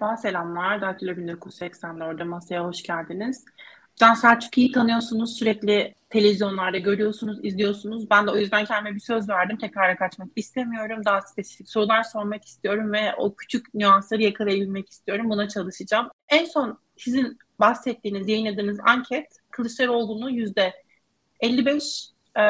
Merhaba, selamlar. Daktilo 1984'de masaya hoş geldiniz. Can Selçuk'u tanıyorsunuz, sürekli televizyonlarda görüyorsunuz, izliyorsunuz. Ben de o yüzden kendime bir söz verdim. Tekrara kaçmak istemiyorum. Daha spesifik sorular sormak istiyorum ve o küçük nüansları yakalayabilmek istiyorum. Buna çalışacağım. En son sizin bahsettiğiniz, yayınladığınız anket Kılıçdaroğlu'nu yüzde 55, e,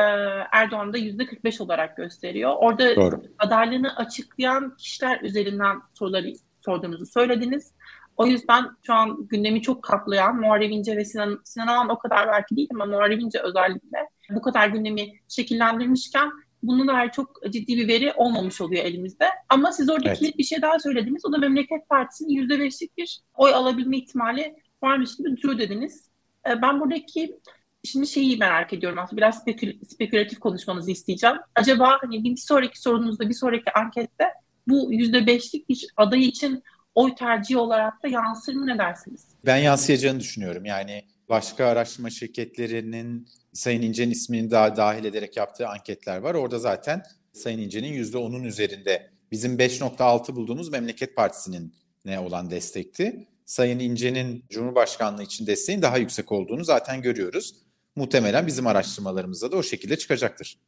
Erdoğan'da yüzde 45 olarak gösteriyor. Orada Doğru. adaylığını açıklayan kişiler üzerinden soruları sorduğunuzu söylediniz. O yüzden şu an gündemi çok kaplayan Muharrem İnce ve Sinan, Sinan Alan o kadar belki değil ama Muharrem İnce özellikle bu kadar gündemi şekillendirmişken bunun dair çok ciddi bir veri olmamış oluyor elimizde. Ama siz orada evet. kilit bir şey daha söylediniz. O da Memleket Partisi'nin %5'lik bir oy alabilme ihtimali varmış gibi duruyor dediniz. Ee, ben buradaki şimdi şeyi merak ediyorum aslında biraz spekül spekülatif konuşmanızı isteyeceğim. Acaba hani bir sonraki sorunuzda bir sonraki ankette bu %5'lik bir aday için oy tercihi olarak da yansır mı ne dersiniz? Ben yansıyacağını düşünüyorum. Yani başka araştırma şirketlerinin Sayın İnce'nin ismini daha dahil ederek yaptığı anketler var. Orada zaten Sayın İnce'nin %10'un üzerinde bizim 5.6 bulduğumuz Memleket Partisi'nin ne olan destekti. Sayın İnce'nin Cumhurbaşkanlığı için desteğin daha yüksek olduğunu zaten görüyoruz. Muhtemelen bizim araştırmalarımızda da o şekilde çıkacaktır.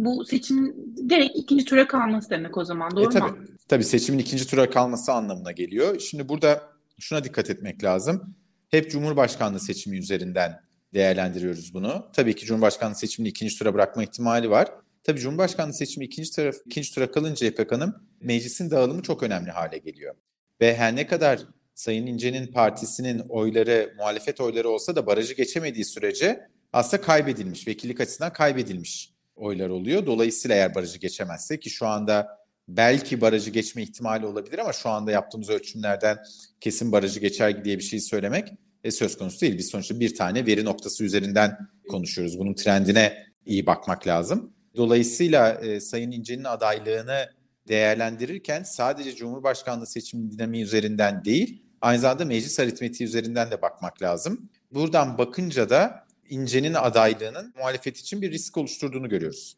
Bu seçim direkt ikinci tura kalması demek o zaman doğru e, tabii, mu? Tabii seçimin ikinci tura kalması anlamına geliyor. Şimdi burada şuna dikkat etmek lazım. Hep Cumhurbaşkanlığı seçimi üzerinden değerlendiriyoruz bunu. Tabii ki Cumhurbaşkanlığı seçimini ikinci tura bırakma ihtimali var. Tabii Cumhurbaşkanlığı seçimi ikinci, taraf, ikinci tura kalınca Hanım meclisin dağılımı çok önemli hale geliyor. Ve her ne kadar Sayın İnce'nin partisinin oyları, muhalefet oyları olsa da barajı geçemediği sürece aslında kaybedilmiş, vekillik açısından kaybedilmiş oylar oluyor. Dolayısıyla eğer barajı geçemezse ki şu anda belki barajı geçme ihtimali olabilir ama şu anda yaptığımız ölçümlerden kesin barajı geçer diye bir şey söylemek e, söz konusu değil. Biz sonuçta bir tane veri noktası üzerinden konuşuyoruz. Bunun trendine iyi bakmak lazım. Dolayısıyla e, Sayın İnce'nin adaylığını değerlendirirken sadece Cumhurbaşkanlığı seçimi dinamiği üzerinden değil, aynı zamanda meclis aritmetiği üzerinden de bakmak lazım. Buradan bakınca da İnce'nin adaylığının muhalefet için bir risk oluşturduğunu görüyoruz.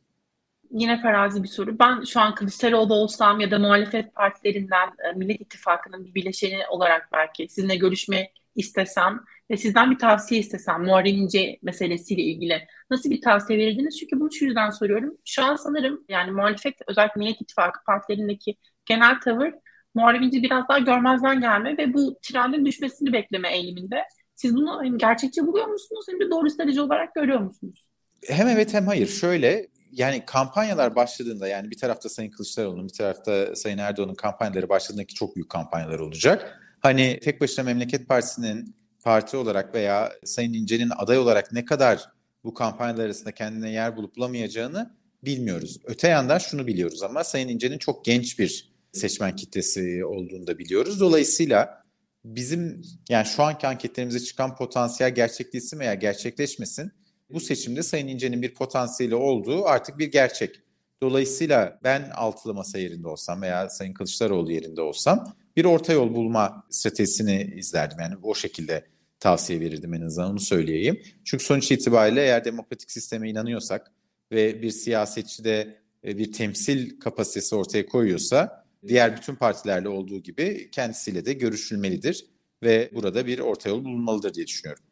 Yine farazi bir soru. Ben şu an Kılıçdaroğlu olsam ya da muhalefet partilerinden e, Millet İttifakı'nın bir bileşeni olarak belki sizinle görüşme istesem ve sizden bir tavsiye istesem Muharrem İnce meselesiyle ilgili nasıl bir tavsiye verirdiniz? Çünkü bunu şu yüzden soruyorum. Şu an sanırım yani muhalefet özellikle Millet İttifakı partilerindeki genel tavır Muharrem İnce biraz daha görmezden gelme ve bu trendin düşmesini bekleme eğiliminde. Siz bunu hem gerçekçi buluyor musunuz hem de doğru strateji olarak görüyor musunuz? Hem evet hem hayır. Şöyle yani kampanyalar başladığında yani bir tarafta Sayın Kılıçdaroğlu'nun bir tarafta Sayın Erdoğan'ın kampanyaları başladığında ki çok büyük kampanyalar olacak. Hani tek başına Memleket Partisi'nin parti olarak veya Sayın İnce'nin aday olarak ne kadar bu kampanyalar arasında kendine yer bulup bulamayacağını bilmiyoruz. Öte yandan şunu biliyoruz ama Sayın İnce'nin çok genç bir seçmen kitlesi olduğunu da biliyoruz. Dolayısıyla bizim yani şu anki anketlerimize çıkan potansiyel gerçekleşsin veya gerçekleşmesin bu seçimde Sayın İnce'nin bir potansiyeli olduğu artık bir gerçek. Dolayısıyla ben altılı masa yerinde olsam veya Sayın Kılıçdaroğlu yerinde olsam bir orta yol bulma stratejisini izlerdim. Yani o şekilde tavsiye verirdim en azından onu söyleyeyim. Çünkü sonuç itibariyle eğer demokratik sisteme inanıyorsak ve bir siyasetçi de e, bir temsil kapasitesi ortaya koyuyorsa diğer bütün partilerle olduğu gibi kendisiyle de görüşülmelidir ve burada bir orta yol bulunmalıdır diye düşünüyorum.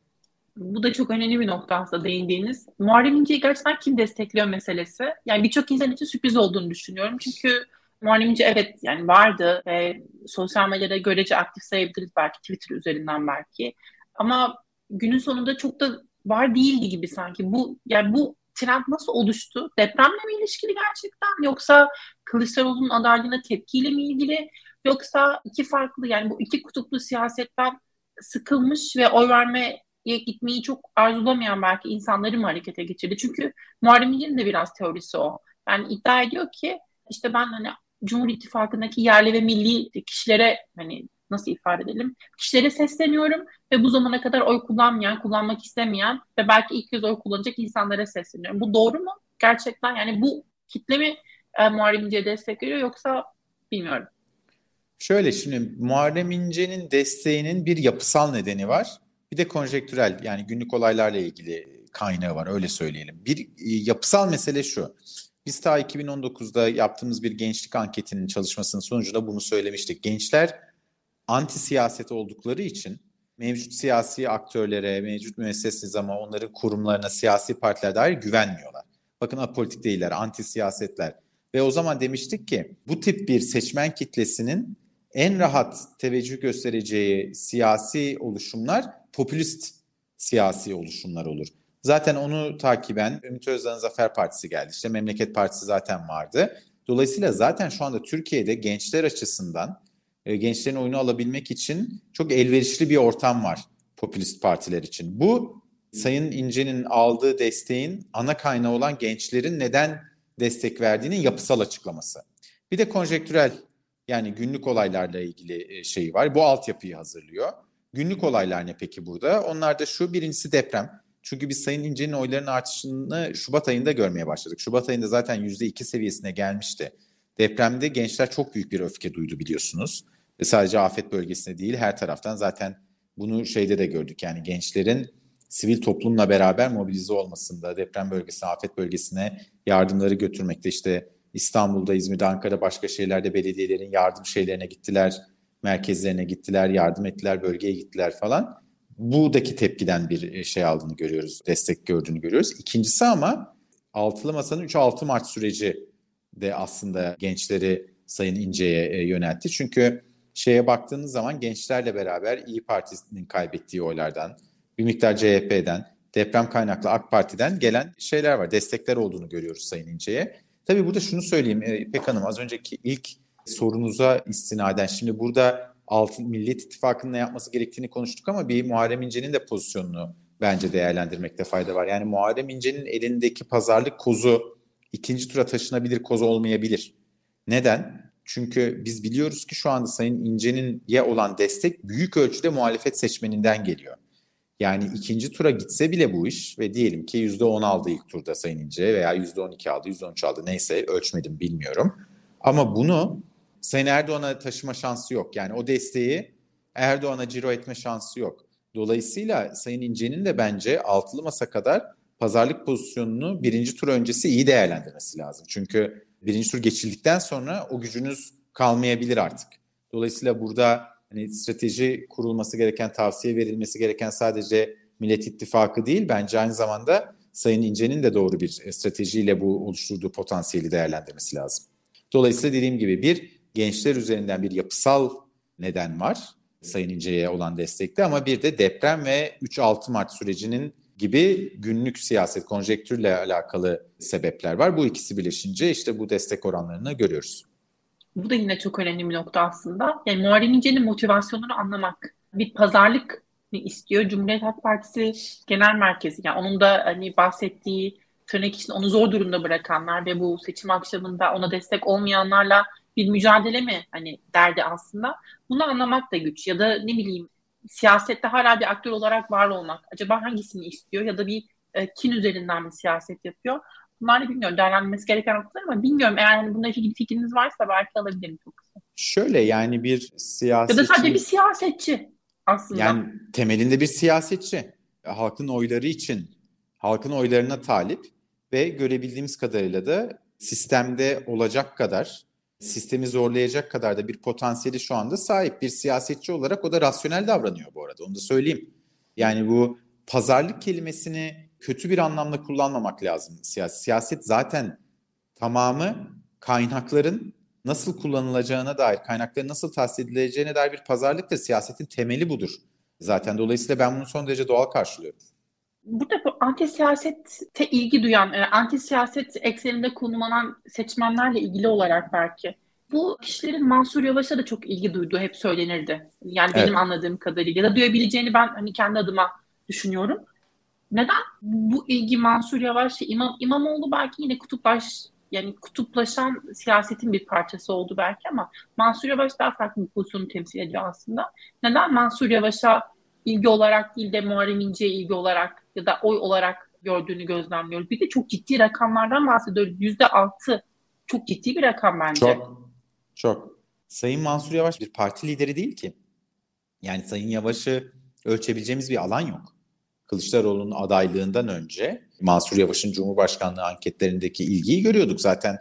Bu da çok önemli bir nokta aslında değindiğiniz. Muharrem İnce'yi gerçekten kim destekliyor meselesi. Yani birçok insan için sürpriz olduğunu düşünüyorum. Çünkü Muharrem İnce evet yani vardı ve sosyal medyada görece aktif sayabiliriz belki Twitter üzerinden belki. Ama günün sonunda çok da var değildi gibi sanki. Bu yani bu trend nasıl oluştu? Depremle mi ilişkili gerçekten yoksa Kılıçdaroğlu'nun adaylığına tepkiyle mi ilgili yoksa iki farklı yani bu iki kutuplu siyasetten sıkılmış ve oy vermeye gitmeyi çok arzulamayan belki insanları mı harekete geçirdi? Çünkü Muharrem İnce'nin de biraz teorisi o. Yani iddia ediyor ki işte ben hani Cumhur İttifakı'ndaki yerli ve milli kişilere hani nasıl ifade edelim? Kişilere sesleniyorum ve bu zamana kadar oy kullanmayan, kullanmak istemeyen ve belki ilk kez oy kullanacak insanlara sesleniyorum. Bu doğru mu? Gerçekten yani bu kitle mi e, Muharrem İnce'ye destek veriyor yoksa bilmiyorum. Şöyle şimdi Muharrem İnce'nin desteğinin bir yapısal nedeni var. Bir de konjektürel yani günlük olaylarla ilgili kaynağı var öyle söyleyelim. Bir e, yapısal mesele şu. Biz ta 2019'da yaptığımız bir gençlik anketinin çalışmasının sonucunda bunu söylemiştik. Gençler anti siyaset oldukları için mevcut siyasi aktörlere, mevcut müesses nizama, onların kurumlarına, siyasi partiler dair güvenmiyorlar. Bakın apolitik değiller, anti siyasetler. Ve o zaman demiştik ki bu tip bir seçmen kitlesinin en rahat teveccüh göstereceği siyasi oluşumlar popülist siyasi oluşumlar olur. Zaten onu takiben Ümit Özdağ'ın Zafer Partisi geldi. İşte Memleket Partisi zaten vardı. Dolayısıyla zaten şu anda Türkiye'de gençler açısından e, gençlerin oyunu alabilmek için çok elverişli bir ortam var popülist partiler için. Bu Sayın İnce'nin aldığı desteğin ana kaynağı olan gençlerin neden destek verdiğinin yapısal açıklaması. Bir de konjektürel yani günlük olaylarla ilgili e, şeyi var. Bu altyapıyı hazırlıyor. Günlük olaylar ne peki burada? Onlar da şu birincisi deprem. Çünkü biz Sayın İnce'nin oylarının artışını Şubat ayında görmeye başladık. Şubat ayında zaten %2 seviyesine gelmişti. Depremde gençler çok büyük bir öfke duydu biliyorsunuz. Ve sadece afet bölgesinde değil her taraftan zaten bunu şeyde de gördük. Yani gençlerin sivil toplumla beraber mobilize olmasında, deprem bölgesine, afet bölgesine yardımları götürmekte işte İstanbul'da, İzmir'de, Ankara başka şehirlerde belediyelerin yardım şeylerine gittiler, merkezlerine gittiler, yardım ettiler, bölgeye gittiler falan. Buradaki tepkiden bir e, şey aldığını görüyoruz, destek gördüğünü görüyoruz. İkincisi ama Altılı Masa'nın 3-6 Mart süreci de aslında gençleri Sayın İnce'ye e, yöneltti. Çünkü şeye baktığınız zaman gençlerle beraber İyi Parti'nin kaybettiği oylardan, bir miktar CHP'den, deprem kaynaklı AK Parti'den gelen şeyler var. Destekler olduğunu görüyoruz Sayın İnce'ye. Tabii burada şunu söyleyeyim e, İpek Hanım az önceki ilk sorunuza istinaden şimdi burada Altın Millet İttifakı'nın ne yapması gerektiğini konuştuk ama bir Muharrem İnce'nin de pozisyonunu bence değerlendirmekte fayda var. Yani Muharrem İnce'nin elindeki pazarlık kozu ikinci tura taşınabilir kozu olmayabilir. Neden? Çünkü biz biliyoruz ki şu anda Sayın İnce'nin ye olan destek büyük ölçüde muhalefet seçmeninden geliyor. Yani ikinci tura gitse bile bu iş ve diyelim ki %10 aldı ilk turda Sayın İnce veya %12 aldı, %13 aldı neyse ölçmedim bilmiyorum. Ama bunu Sayın Erdoğan'a taşıma şansı yok. Yani o desteği Erdoğan'a ciro etme şansı yok. Dolayısıyla Sayın İnce'nin de bence altılı masa kadar pazarlık pozisyonunu birinci tur öncesi iyi değerlendirmesi lazım. Çünkü birinci tur geçildikten sonra o gücünüz kalmayabilir artık. Dolayısıyla burada hani strateji kurulması gereken, tavsiye verilmesi gereken sadece Millet İttifakı değil, bence aynı zamanda Sayın İnce'nin de doğru bir stratejiyle bu oluşturduğu potansiyeli değerlendirmesi lazım. Dolayısıyla dediğim gibi bir gençler üzerinden bir yapısal neden var Sayın İnce'ye olan destekte ama bir de deprem ve 3-6 Mart sürecinin gibi günlük siyaset konjektürle alakalı sebepler var. Bu ikisi birleşince işte bu destek oranlarını görüyoruz. Bu da yine çok önemli bir nokta aslında. Yani Muharrem İnce'nin motivasyonunu anlamak. Bir pazarlık istiyor? Cumhuriyet Halk Partisi Genel Merkezi. Yani onun da hani bahsettiği tırnak için onu zor durumda bırakanlar ve bu seçim akşamında ona destek olmayanlarla bir mücadele mi hani derdi aslında. Bunu anlamak da güç. Ya da ne bileyim siyasette hala bir aktör olarak var olmak. Acaba hangisini istiyor ya da bir e, kin üzerinden mi siyaset yapıyor? Bunlar da bilmiyorum. Değerlendirmesi gereken noktalar ama bilmiyorum. Eğer hani bununla ilgili fikriniz varsa belki alabilirim çok kısa. Şöyle yani bir siyasetçi... Ya da sadece bir siyasetçi aslında. Yani temelinde bir siyasetçi. Halkın oyları için, halkın oylarına talip ve görebildiğimiz kadarıyla da sistemde olacak kadar sistemi zorlayacak kadar da bir potansiyeli şu anda sahip bir siyasetçi olarak o da rasyonel davranıyor bu arada onu da söyleyeyim. Yani bu pazarlık kelimesini kötü bir anlamda kullanmamak lazım. Siyaset, siyaset zaten tamamı kaynakların nasıl kullanılacağına dair, kaynakların nasıl tahsis edileceğine dair bir pazarlıktır. Siyasetin temeli budur. Zaten dolayısıyla ben bunu son derece doğal karşılıyorum. Burada anti siyasete ilgi duyan, e, anti siyaset ekseninde konumlanan seçmenlerle ilgili olarak belki bu kişilerin Mansur Yavaş'a da çok ilgi duyduğu hep söylenirdi. Yani evet. benim anladığım kadarıyla ya da duyabileceğini ben hani kendi adıma düşünüyorum. Neden bu ilgi Mansur Yavaş İmam İmamoğlu belki yine kutuplaş yani kutuplaşan siyasetin bir parçası oldu belki ama Mansur Yavaş daha farklı bir pozisyonu temsil ediyor aslında. Neden Mansur Yavaş'a ilgi olarak değil de Muharrem İnce'ye ilgi olarak ya da oy olarak gördüğünü gözlemliyoruz. Bir de çok ciddi rakamlardan bahsediyoruz. Yüzde altı çok ciddi bir rakam bence. Çok, çok. Sayın Mansur Yavaş bir parti lideri değil ki. Yani Sayın Yavaş'ı ölçebileceğimiz bir alan yok. Kılıçdaroğlu'nun adaylığından önce Mansur Yavaş'ın Cumhurbaşkanlığı anketlerindeki ilgiyi görüyorduk. Zaten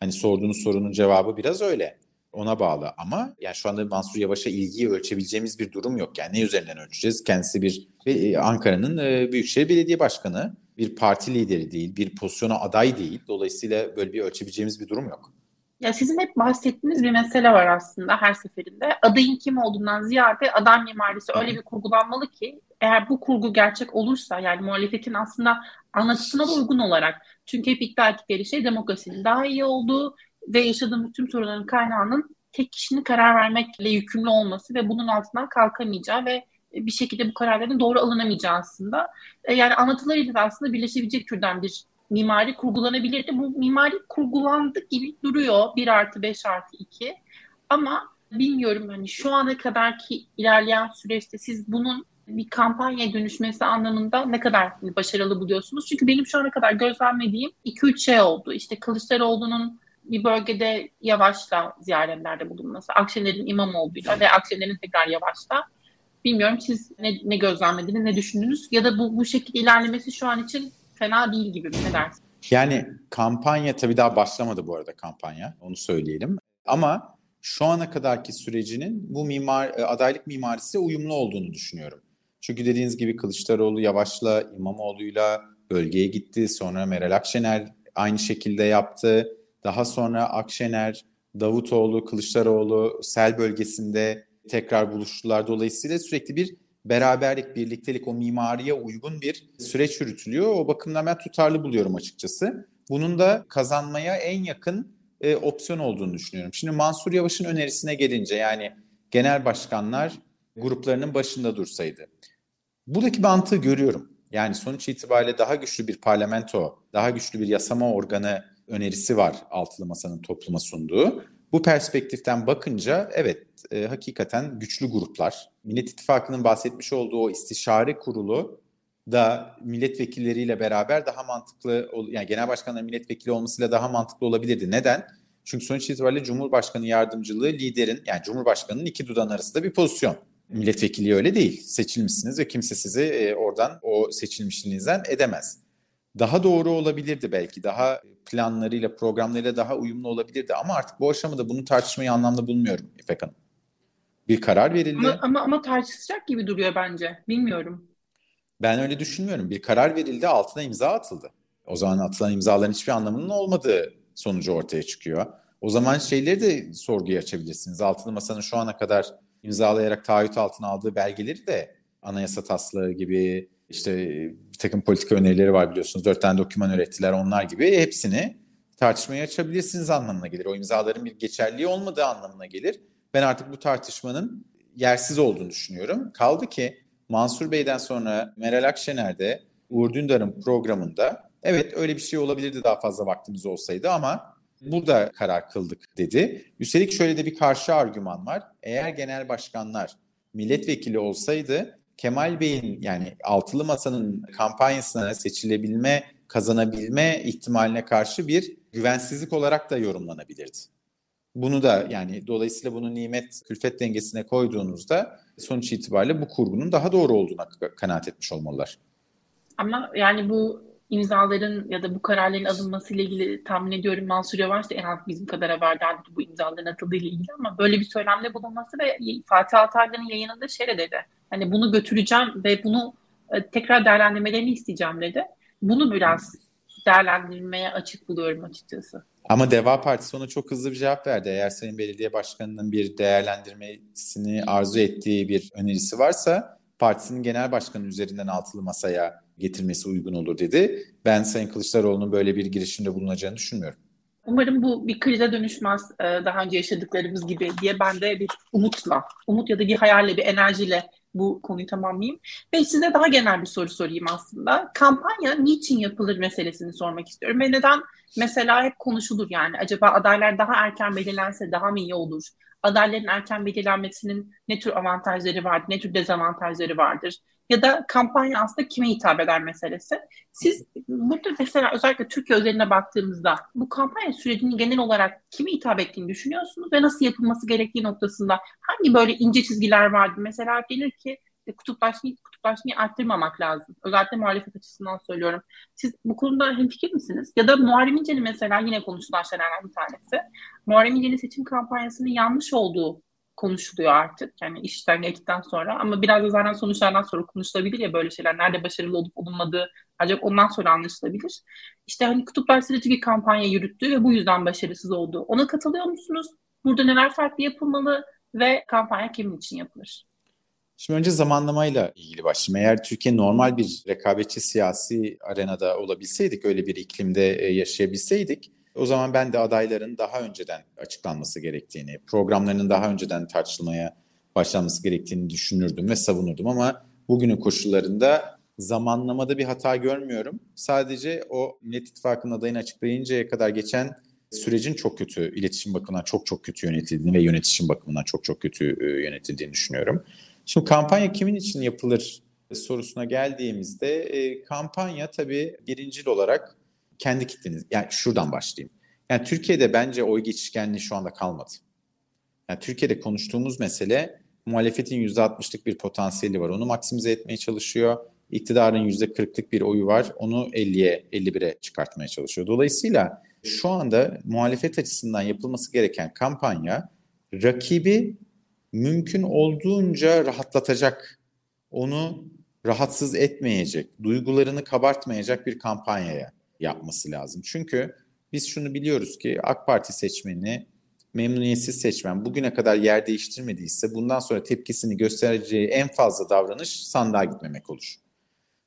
hani sorduğunuz sorunun cevabı biraz öyle. Ona bağlı ama yani şu anda Mansur Yavaş'a ilgiyi ölçebileceğimiz bir durum yok. Yani ne üzerinden ölçeceğiz? Kendisi bir e, Ankara'nın e, Büyükşehir Belediye Başkanı, bir parti lideri değil, bir pozisyona aday değil. Dolayısıyla böyle bir ölçebileceğimiz bir durum yok. Ya sizin hep bahsettiğiniz bir mesele var aslında her seferinde. Adayın kim olduğundan ziyade aday mimarisi öyle bir kurgulanmalı ki eğer bu kurgu gerçek olursa yani muhalefetin aslında anlatısına da uygun olarak çünkü hep iddia ettikleri şey demokrasinin daha iyi olduğu ve yaşadığımız tüm sorunların kaynağının tek kişinin karar vermekle yükümlü olması ve bunun altından kalkamayacağı ve bir şekilde bu kararların doğru alınamayacağı aslında. E, yani anlatılarıyla da aslında birleşebilecek türden bir mimari kurgulanabilirdi. Bu mimari kurgulandı gibi duruyor. 1 artı 5 artı 2. Ama bilmiyorum hani şu ana kadarki ilerleyen süreçte siz bunun bir kampanyaya dönüşmesi anlamında ne kadar başarılı buluyorsunuz? Çünkü benim şu ana kadar gözlemlediğim 2-3 şey oldu. İşte Kılıçdaroğlu'nun bir bölgede yavaşla ziyaretlerde bulunması, Akşener'in İmamoğlu'yla ve Akşener'in tekrar yavaşla. Bilmiyorum siz ne, ne gözlemlediniz, ne düşündünüz? Ya da bu, bu şekilde ilerlemesi şu an için fena değil gibi mi? Ne dersiniz? Yani kampanya tabii daha başlamadı bu arada kampanya. Onu söyleyelim. Ama şu ana kadarki sürecinin bu mimar e, adaylık mimarisiyle uyumlu olduğunu düşünüyorum. Çünkü dediğiniz gibi Kılıçdaroğlu Yavaş'la İmamoğlu'yla bölgeye gitti. Sonra Meral Akşener aynı şekilde yaptı. Daha sonra Akşener, Davutoğlu, Kılıçdaroğlu sel bölgesinde tekrar buluştular. Dolayısıyla sürekli bir beraberlik, birliktelik, o mimariye uygun bir süreç yürütülüyor. O bakımdan ben tutarlı buluyorum açıkçası. Bunun da kazanmaya en yakın e, opsiyon olduğunu düşünüyorum. Şimdi Mansur Yavaş'ın önerisine gelince yani genel başkanlar gruplarının başında dursaydı. Buradaki mantığı görüyorum. Yani sonuç itibariyle daha güçlü bir parlamento, daha güçlü bir yasama organı önerisi var altılı masanın topluma sunduğu. Bu perspektiften bakınca evet e, hakikaten güçlü gruplar. Millet İttifakı'nın bahsetmiş olduğu o istişare kurulu da milletvekilleriyle beraber daha mantıklı yani genel başkanların milletvekili olmasıyla daha mantıklı olabilirdi. Neden? Çünkü sonuç itibariyle Cumhurbaşkanı yardımcılığı liderin yani Cumhurbaşkanının iki dudan arasında bir pozisyon. Milletvekili öyle değil. Seçilmişsiniz ve kimse sizi e, oradan o seçilmişliğinizden edemez. Daha doğru olabilirdi belki. Daha planlarıyla, programlarıyla daha uyumlu olabilirdi. Ama artık bu aşamada bunu tartışmayı anlamda bulmuyorum İpek Hanım. Bir karar verildi. Ama, ama, ama tartışacak gibi duruyor bence. Bilmiyorum. Ben öyle düşünmüyorum. Bir karar verildi, altına imza atıldı. O zaman atılan imzaların hiçbir anlamının olmadığı sonucu ortaya çıkıyor. O zaman şeyleri de sorguya açabilirsiniz. Altılı Masa'nın şu ana kadar imzalayarak taahhüt altına aldığı belgeleri de anayasa taslağı gibi işte takım politika önerileri var biliyorsunuz. Dört tane doküman ürettiler onlar gibi. Hepsini tartışmaya açabilirsiniz anlamına gelir. O imzaların bir geçerliği olmadığı anlamına gelir. Ben artık bu tartışmanın yersiz olduğunu düşünüyorum. Kaldı ki Mansur Bey'den sonra Meral Akşener'de Uğur Dündar'ın programında evet öyle bir şey olabilirdi daha fazla vaktimiz olsaydı ama burada karar kıldık dedi. Üstelik şöyle de bir karşı argüman var. Eğer genel başkanlar milletvekili olsaydı Kemal Bey'in yani altılı masanın kampanyasına seçilebilme, kazanabilme ihtimaline karşı bir güvensizlik olarak da yorumlanabilirdi. Bunu da yani dolayısıyla bunu nimet külfet dengesine koyduğunuzda sonuç itibariyle bu kurgunun daha doğru olduğuna kanaat etmiş olmalılar. Ama yani bu imzaların ya da bu kararların alınması ile ilgili tahmin ediyorum Mansur Yavaş da en az bizim kadar haberdardı bu imzaların atıldığı ile ilgili ama böyle bir söylemde bulunması ve Fatih Altaylı'nın yayınında şey dedi. Hani bunu götüreceğim ve bunu e, tekrar değerlendirmelerini isteyeceğim dedi. Bunu biraz değerlendirmeye açık buluyorum açıkçası. Ama Deva Partisi ona çok hızlı bir cevap verdi. Eğer Sayın Belediye Başkanı'nın bir değerlendirmesini arzu ettiği bir önerisi varsa partisinin genel başkanı üzerinden altılı masaya getirmesi uygun olur dedi. Ben Sayın Kılıçdaroğlu'nun böyle bir girişimde bulunacağını düşünmüyorum. Umarım bu bir krize dönüşmez e, daha önce yaşadıklarımız gibi diye ben de bir umutla, umut ya da bir hayalle, bir enerjiyle bu konuyu tamamlayayım. Ve size daha genel bir soru sorayım aslında. Kampanya niçin yapılır meselesini sormak istiyorum. Ve neden mesela hep konuşulur yani acaba adaylar daha erken belirlense daha mı iyi olur? Adayların erken belirlenmesinin ne tür avantajları vardır, ne tür dezavantajları vardır? Ya da kampanya aslında kime hitap eder meselesi. Siz burada mesela özellikle Türkiye özeline baktığımızda bu kampanya sürecinin genel olarak kime hitap ettiğini düşünüyorsunuz ve nasıl yapılması gerektiği noktasında hangi böyle ince çizgiler vardı? Mesela denir ki kutuplaşma, kutuplaşmayı arttırmamak lazım. Özellikle muhalefet açısından söylüyorum. Siz bu konuda hemfikir misiniz? Ya da Muharrem İnce'nin mesela yine konuşulan şeylerden bir tanesi. Muharrem İnce'nin seçim kampanyasının yanlış olduğu konuşuluyor artık. Yani işten geçtikten sonra ama biraz da zaten sonuçlardan sonra konuşulabilir ya böyle şeyler. Nerede başarılı olup olunmadığı ancak ondan sonra anlaşılabilir. İşte hani kutuplaştırıcı bir kampanya yürüttü ve bu yüzden başarısız oldu. Ona katılıyor musunuz? Burada neler farklı yapılmalı ve kampanya kimin için yapılır? Şimdi önce zamanlamayla ilgili başlayayım. Eğer Türkiye normal bir rekabetçi siyasi arenada olabilseydik, öyle bir iklimde e, yaşayabilseydik, o zaman ben de adayların daha önceden açıklanması gerektiğini, programlarının daha önceden tartışılmaya başlanması gerektiğini düşünürdüm ve savunurdum. Ama bugünün koşullarında zamanlamada bir hata görmüyorum. Sadece o Millet İttifakı'nın adayını açıklayıncaya kadar geçen sürecin çok kötü, iletişim bakımından çok çok kötü yönetildiğini ve yönetişim bakımından çok çok kötü e, yönetildiğini düşünüyorum. Şimdi kampanya kimin için yapılır sorusuna geldiğimizde e, kampanya tabii birincil olarak kendi kitleniz. Yani şuradan başlayayım. Yani Türkiye'de bence oy geçişkenliği şu anda kalmadı. Yani Türkiye'de konuştuğumuz mesele muhalefetin %60'lık bir potansiyeli var. Onu maksimize etmeye çalışıyor. İktidarın %40'lık bir oyu var. Onu 50'ye, 51'e çıkartmaya çalışıyor. Dolayısıyla şu anda muhalefet açısından yapılması gereken kampanya rakibi mümkün olduğunca rahatlatacak, onu rahatsız etmeyecek, duygularını kabartmayacak bir kampanyaya yapması lazım. Çünkü biz şunu biliyoruz ki AK Parti seçmeni memnuniyetsiz seçmen bugüne kadar yer değiştirmediyse bundan sonra tepkisini göstereceği en fazla davranış sandığa gitmemek olur.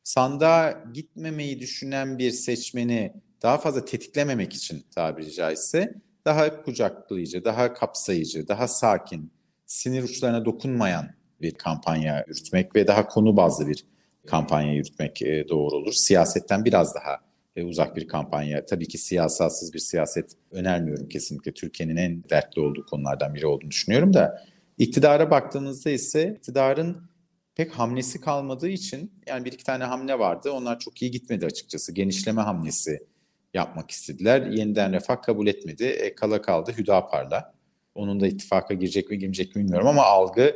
Sandığa gitmemeyi düşünen bir seçmeni daha fazla tetiklememek için tabiri caizse daha kucaklayıcı, daha kapsayıcı, daha sakin, sinir uçlarına dokunmayan bir kampanya yürütmek ve daha konu bazlı bir kampanya yürütmek e, doğru olur. Siyasetten biraz daha e, uzak bir kampanya. Tabii ki siyasatsız bir siyaset önermiyorum kesinlikle. Türkiye'nin en dertli olduğu konulardan biri olduğunu düşünüyorum da iktidara baktığınızda ise iktidarın pek hamlesi kalmadığı için yani bir iki tane hamle vardı. Onlar çok iyi gitmedi açıkçası. Genişleme hamlesi yapmak istediler. Yeniden refah kabul etmedi. E, kala kaldı Hüdapar'la. Onun da ittifaka girecek mi girmeyecek mi bilmiyorum ama algı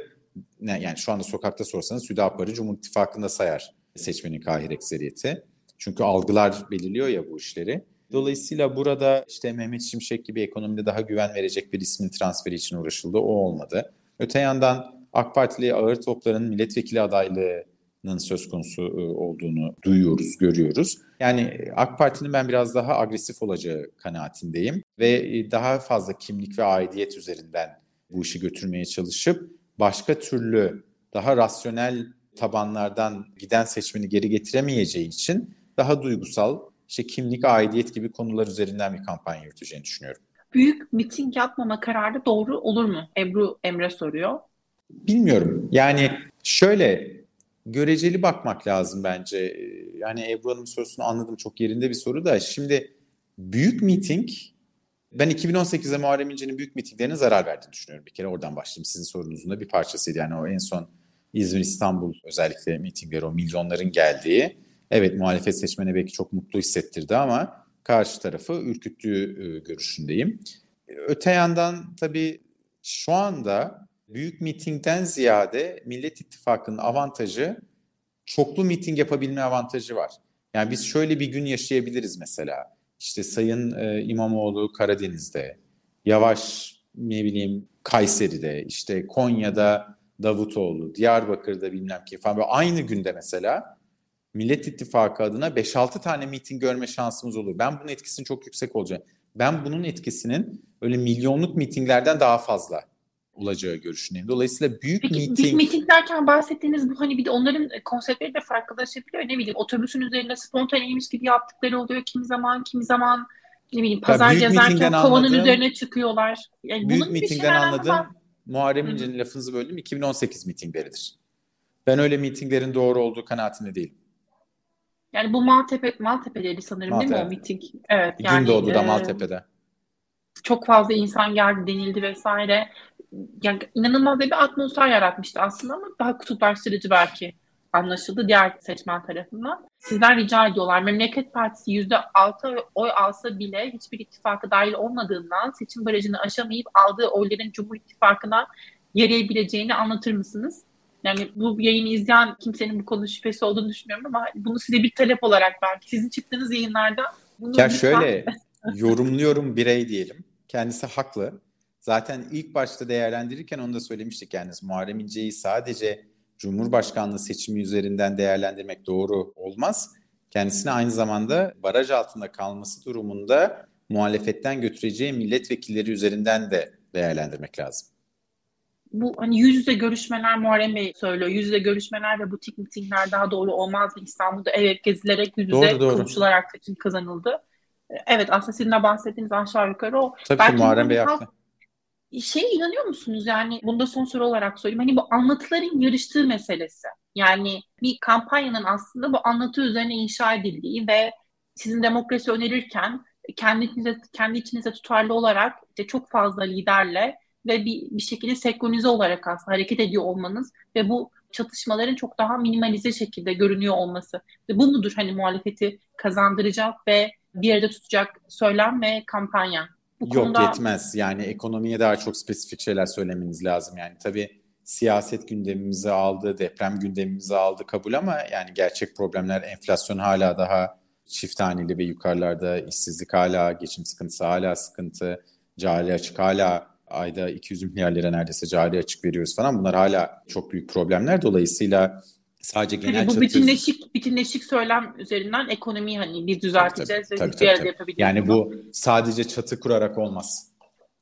yani şu anda sokakta sorsanız Hüdapar'ı Cumhur İttifakı'nda sayar seçmenin kahir ekseriyeti. Çünkü algılar belirliyor ya bu işleri. Dolayısıyla burada işte Mehmet Şimşek gibi ekonomide daha güven verecek bir ismin transferi için uğraşıldı. O olmadı. Öte yandan AK Partili ağır topların milletvekili adaylığının söz konusu e, olduğunu duyuyoruz, görüyoruz. Yani AK Parti'nin ben biraz daha agresif olacağı kanaatindeyim ve e, daha fazla kimlik ve aidiyet üzerinden bu işi götürmeye çalışıp başka türlü daha rasyonel tabanlardan giden seçmeni geri getiremeyeceği için daha duygusal, işte kimlik, aidiyet gibi konular üzerinden bir kampanya yürüteceğini düşünüyorum. Büyük miting yapmama kararı doğru olur mu? Ebru Emre soruyor. Bilmiyorum. Yani şöyle göreceli bakmak lazım bence. Yani Ebru Hanım sorusunu anladım çok yerinde bir soru da. Şimdi büyük miting ben 2018'de Muharrem İnce'nin büyük mitinglerine zarar verdiğini düşünüyorum. Bir kere oradan başlayayım. Sizin sorunuzun da bir parçasıydı. Yani o en son İzmir, İstanbul özellikle mitingleri o milyonların geldiği evet muhalefet seçmeni belki çok mutlu hissettirdi ama karşı tarafı ürküttüğü e, görüşündeyim. Öte yandan tabii şu anda büyük mitingden ziyade Millet İttifakı'nın avantajı çoklu miting yapabilme avantajı var. Yani biz şöyle bir gün yaşayabiliriz mesela. İşte Sayın e, İmamoğlu Karadeniz'de, Yavaş ne bileyim Kayseri'de, işte Konya'da Davutoğlu, Diyarbakır'da bilmem ki falan böyle aynı günde mesela Millet İttifakı adına 5-6 tane miting görme şansımız olur. Ben bunun etkisinin çok yüksek olacağını, ben bunun etkisinin öyle milyonluk mitinglerden daha fazla olacağı görüşündeyim. Dolayısıyla büyük Peki, miting... Büyük miting derken bahsettiğiniz bu hani bir de onların konseptleri de farklılaşabiliyor. Ne bileyim otobüsün üzerinde spontaneymiş gibi yaptıkları oluyor kimi zaman kimi zaman ne bileyim pazar gezerken kovanın üzerine çıkıyorlar. Yani büyük mitingden anladığım var. Muharrem İnce'nin lafınızı böldüm 2018 mitingleridir. Ben öyle mitinglerin doğru olduğu kanaatinde değilim. Yani bu Maltepe, Maltepe'deydi sanırım Maltepe. değil mi o miting? Evet. Yani, Gündoğdu'da e, Maltepe'de. Çok fazla insan geldi denildi vesaire. Yani inanılmaz bir atmosfer yaratmıştı aslında ama daha kutuplaştırıcı belki anlaşıldı diğer seçmen tarafından. Sizden rica ediyorlar. Memleket Partisi %6 oy alsa bile hiçbir ittifaka dahil olmadığından seçim barajını aşamayıp aldığı oyların Cumhur İttifakı'na yarayabileceğini anlatır mısınız? Yani bu yayını izleyen kimsenin bu konu şüphesi olduğunu düşünmüyorum ama bunu size bir talep olarak belki sizin çıktığınız yayınlarda bunu ya lütfen... şöyle yorumluyorum birey diyelim. Kendisi haklı. Zaten ilk başta değerlendirirken onu da söylemiştik yani Muharrem İnce'yi sadece Cumhurbaşkanlığı seçimi üzerinden değerlendirmek doğru olmaz. Kendisine aynı zamanda baraj altında kalması durumunda muhalefetten götüreceği milletvekilleri üzerinden de değerlendirmek lazım. Bu hani yüz yüze görüşmeler Muharrem Bey söylüyor. Yüz yüze görüşmeler ve butik mitingler daha doğru olmaz mı? İstanbul'da evet gezilerek yüz yüze doğru, doğru. konuşularak seçim kazanıldı. Evet aslında sizin de bahsettiğiniz aşağı yukarı o. Tabii Belki ki Muharrem Bey haklı şeye inanıyor musunuz yani bunda son soru olarak söyleyeyim hani bu anlatıların yarıştığı meselesi yani bir kampanyanın aslında bu anlatı üzerine inşa edildiği ve sizin demokrasi önerirken kendi içinize, kendi içinize tutarlı olarak işte çok fazla liderle ve bir, bir şekilde senkronize olarak aslında hareket ediyor olmanız ve bu çatışmaların çok daha minimalize şekilde görünüyor olması. Ve bu mudur hani muhalefeti kazandıracak ve bir yerde tutacak söylem ve kampanya? Bu Yok konuda... yetmez. Yani ekonomiye daha çok spesifik şeyler söylemeniz lazım. Yani tabii siyaset gündemimizi aldı, deprem gündemimizi aldı kabul ama yani gerçek problemler enflasyon hala daha çift haneli ve yukarılarda işsizlik hala, geçim sıkıntısı hala sıkıntı, cari açık hala ayda 200 milyar lira neredeyse cari açık veriyoruz falan. Bunlar hala çok büyük problemler. Dolayısıyla sadece genel hani bu çatı... bütünleşik bütünleşik söylem üzerinden ekonomiyi hani bir düzelteceğiz tabii, tabii, ve tabii, bir arada yapabileceğiz. Yani bu sadece çatı kurarak olmaz.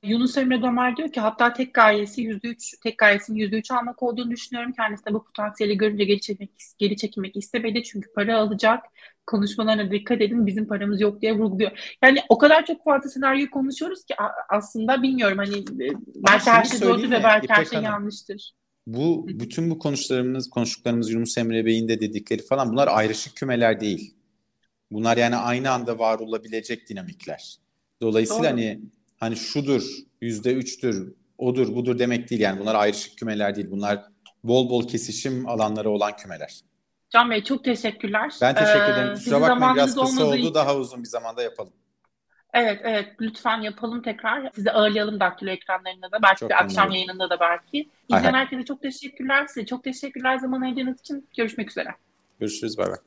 Yunus Emre Damar diyor ki hatta tek gayesi %3, tek gayesinin %3 almak olduğunu düşünüyorum. Kendisi de bu potansiyeli görünce geri çekmek, geri çekilmek istemedi. Çünkü para alacak. Konuşmalarına dikkat edin bizim paramız yok diye vurguluyor. Yani o kadar çok fazla senaryo konuşuyoruz ki aslında bilmiyorum hani e, belki her şey doğrudur ve belki her şey yanlıştır. Bu bütün bu konuştuklarımız, konuştuklarımız Yunus Emre Bey'in de dedikleri falan bunlar ayrışık kümeler değil. Bunlar yani aynı anda var olabilecek dinamikler. Dolayısıyla Doğru. hani hani şudur, yüzde üçtür, odur, budur demek değil. Yani bunlar ayrışık kümeler değil. Bunlar bol bol kesişim alanları olan kümeler. Can Bey çok teşekkürler. Ben teşekkür ederim. Ee, Kusura bakmayın biraz kısa oldu. Için... Daha uzun bir zamanda yapalım. Evet evet lütfen yapalım tekrar. Sizi ağırlayalım daktilo ekranlarında da. Belki çok bir akşam yayınında da belki. İzleyen herkese çok teşekkürler. Size çok teşekkürler zaman ayırdığınız için. Görüşmek üzere. Görüşürüz. Bay bay.